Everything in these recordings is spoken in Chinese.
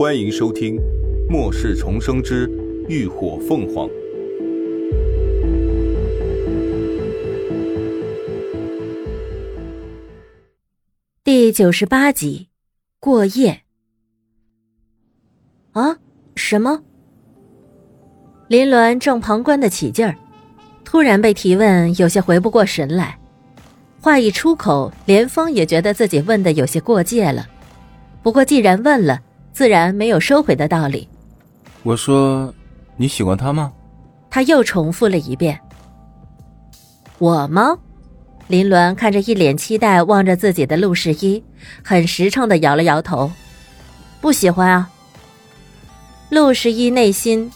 欢迎收听《末世重生之浴火凤凰》第九十八集，过夜。啊？什么？林鸾正旁观的起劲儿，突然被提问，有些回不过神来。话一出口，连峰也觉得自己问的有些过界了。不过既然问了，自然没有收回的道理。我说：“你喜欢他吗？”他又重复了一遍。我吗？林鸾看着一脸期待望着自己的陆十一，很实诚的摇了摇头：“不喜欢啊。”陆十一内心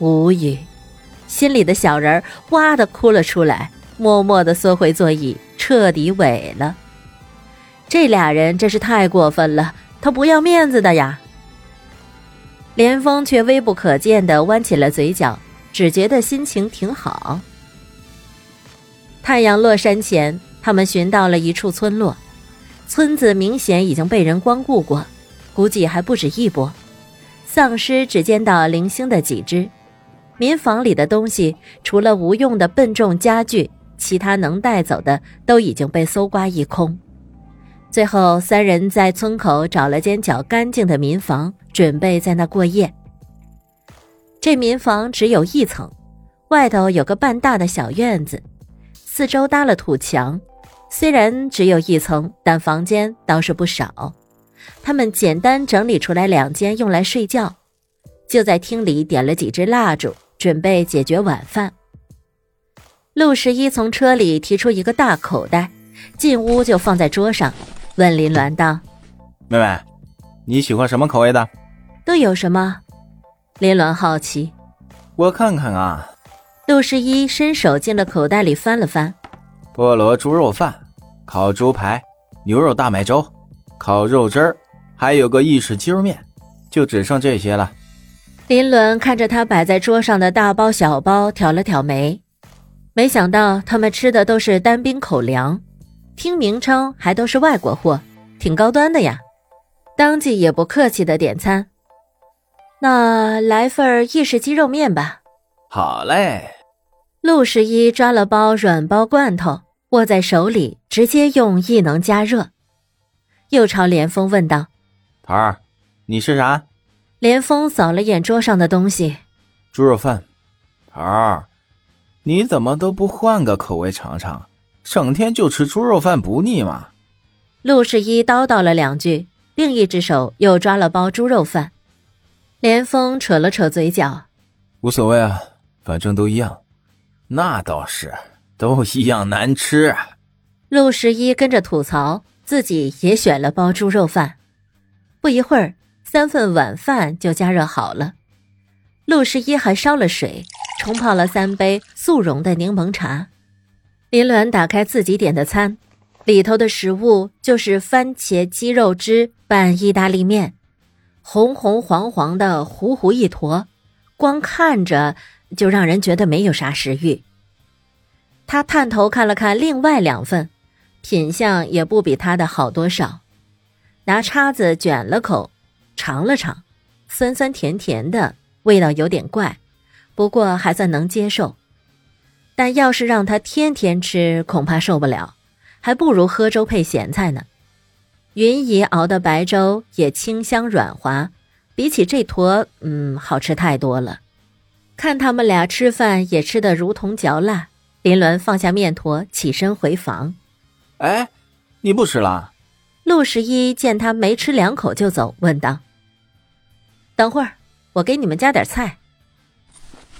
无语，心里的小人哇的哭了出来，默默的缩回座椅。彻底萎了，这俩人真是太过分了，他不要面子的呀。连峰却微不可见的弯起了嘴角，只觉得心情挺好。太阳落山前，他们寻到了一处村落，村子明显已经被人光顾过，估计还不止一波。丧尸只见到零星的几只，民房里的东西除了无用的笨重家具。其他能带走的都已经被搜刮一空，最后三人在村口找了间较干净的民房，准备在那过夜。这民房只有一层，外头有个半大的小院子，四周搭了土墙。虽然只有一层，但房间倒是不少。他们简单整理出来两间用来睡觉，就在厅里点了几支蜡烛，准备解决晚饭。陆十一从车里提出一个大口袋，进屋就放在桌上，问林鸾道：“妹妹，你喜欢什么口味的？都有什么？”林鸾好奇。我看看啊。陆十一伸手进了口袋里翻了翻：菠萝猪肉饭、烤猪排、牛肉大麦粥、烤肉汁儿，还有个意式鸡肉面，就只剩这些了。林鸾看着他摆在桌上的大包小包，挑了挑眉。没想到他们吃的都是单兵口粮，听名称还都是外国货，挺高端的呀。当即也不客气的点餐，那来份意式鸡肉面吧。好嘞。陆十一抓了包软包罐头，握在手里，直接用异能加热。又朝连峰问道：“桃儿，你吃啥？”连峰扫了眼桌上的东西，猪肉饭。桃儿。你怎么都不换个口味尝尝？整天就吃猪肉饭不腻吗？陆十一叨叨了两句，另一只手又抓了包猪肉饭。连峰扯了扯嘴角，无所谓啊，反正都一样。那倒是，都一样难吃。陆十一跟着吐槽，自己也选了包猪肉饭。不一会儿，三份晚饭就加热好了。陆十一还烧了水。冲泡了三杯速溶的柠檬茶，林鸾打开自己点的餐，里头的食物就是番茄鸡肉汁拌意大利面，红红黄黄的糊糊一坨，光看着就让人觉得没有啥食欲。他探头看了看另外两份，品相也不比他的好多少，拿叉子卷了口，尝了尝，酸酸甜甜的，味道有点怪。不过还算能接受，但要是让他天天吃，恐怕受不了，还不如喝粥配咸菜呢。云姨熬的白粥也清香软滑，比起这坨，嗯，好吃太多了。看他们俩吃饭也吃得如同嚼蜡，林鸾放下面坨，起身回房。哎，你不吃了？陆十一见他没吃两口就走，问道：“等会儿，我给你们加点菜。”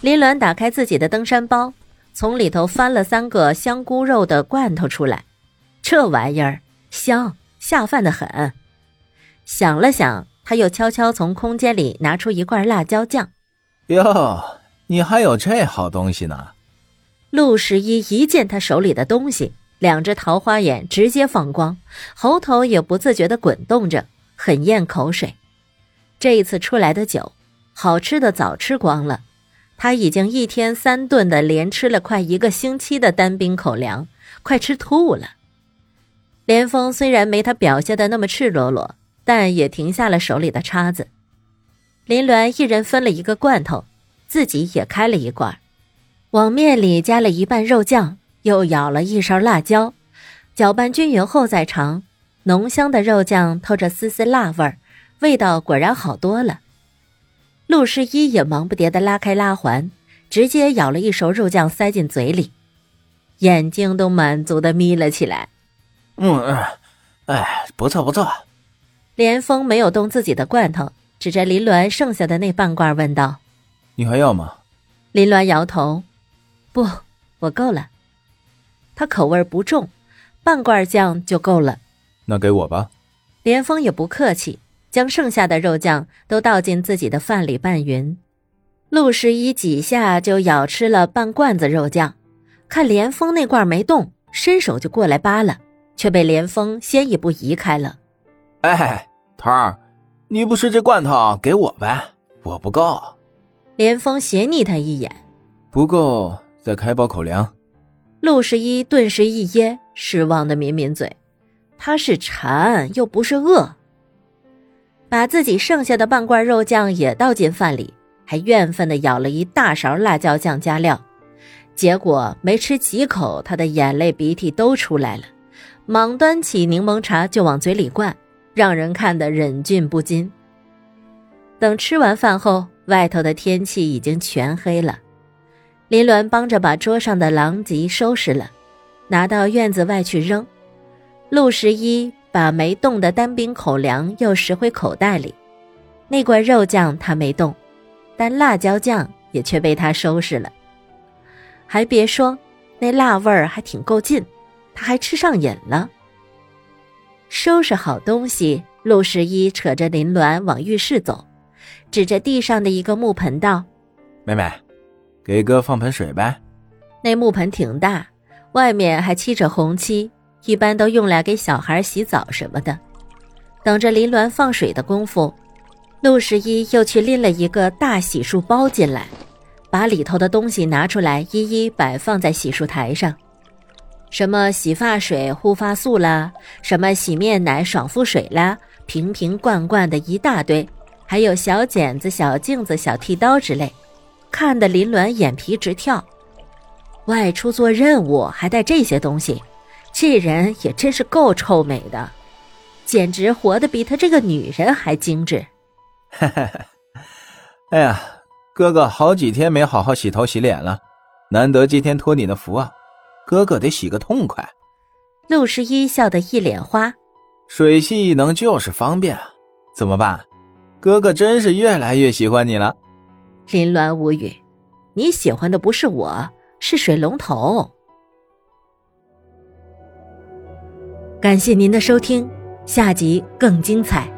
林鸾打开自己的登山包，从里头翻了三个香菇肉的罐头出来，这玩意儿香下饭的很。想了想，他又悄悄从空间里拿出一罐辣椒酱。哟，你还有这好东西呢！陆十一一见他手里的东西，两只桃花眼直接放光，喉头也不自觉地滚动着，很咽口水。这一次出来的酒，好吃的早吃光了。他已经一天三顿的连吃了快一个星期的单兵口粮，快吃吐了。连峰虽然没他表现的那么赤裸裸，但也停下了手里的叉子。林鸾一人分了一个罐头，自己也开了一罐，往面里加了一半肉酱，又舀了一勺辣椒，搅拌均匀后再尝。浓香的肉酱透着丝丝辣味儿，味道果然好多了。陆十一也忙不迭地拉开拉环，直接舀了一勺肉酱塞进嘴里，眼睛都满足地眯了起来。嗯，哎，不错不错。连峰没有动自己的罐头。指着林鸾剩下的那半罐问道：“你还要吗？”林鸾摇头：“不，我够了。”他口味不重，半罐酱就够了。那给我吧。连峰也不客气，将剩下的肉酱都倒进自己的饭里拌匀。陆十一几下就咬吃了半罐子肉酱，看连峰那罐没动，伸手就过来扒了，却被连峰先一步移开了。哎，头儿。你不吃这罐头，给我呗，我不够。连峰斜睨他一眼，不够再开包口粮。陆十一顿时一噎，失望的抿抿嘴。他是馋，又不是饿。把自己剩下的半罐肉酱也倒进饭里，还怨愤地舀了一大勺辣椒酱加料。结果没吃几口，他的眼泪鼻涕都出来了，忙端起柠檬茶就往嘴里灌。让人看得忍俊不禁。等吃完饭后，外头的天气已经全黑了。林鸾帮着把桌上的狼藉收拾了，拿到院子外去扔。陆十一把没动的单兵口粮又拾回口袋里。那罐肉酱他没动，但辣椒酱也却被他收拾了。还别说，那辣味儿还挺够劲，他还吃上瘾了。收拾好东西，陆十一扯着林鸾往浴室走，指着地上的一个木盆道：“妹妹，给哥放盆水呗。”那木盆挺大，外面还漆着红漆，一般都用来给小孩洗澡什么的。等着林鸾放水的功夫，陆十一又去拎了一个大洗漱包进来，把里头的东西拿出来，一一摆放在洗漱台上。什么洗发水、护发素啦，什么洗面奶、爽肤水啦，瓶瓶罐罐的一大堆，还有小剪子、小镜子、小剃刀之类，看得林鸾眼皮直跳。外出做任务还带这些东西，这人也真是够臭美的，简直活得比他这个女人还精致。哎呀，哥哥好几天没好好洗头洗脸了，难得今天托你的福啊！哥哥得洗个痛快，陆十一笑得一脸花。水系异能就是方便啊，怎么办？哥哥真是越来越喜欢你了。林鸾无语，你喜欢的不是我，是水龙头。感谢您的收听，下集更精彩。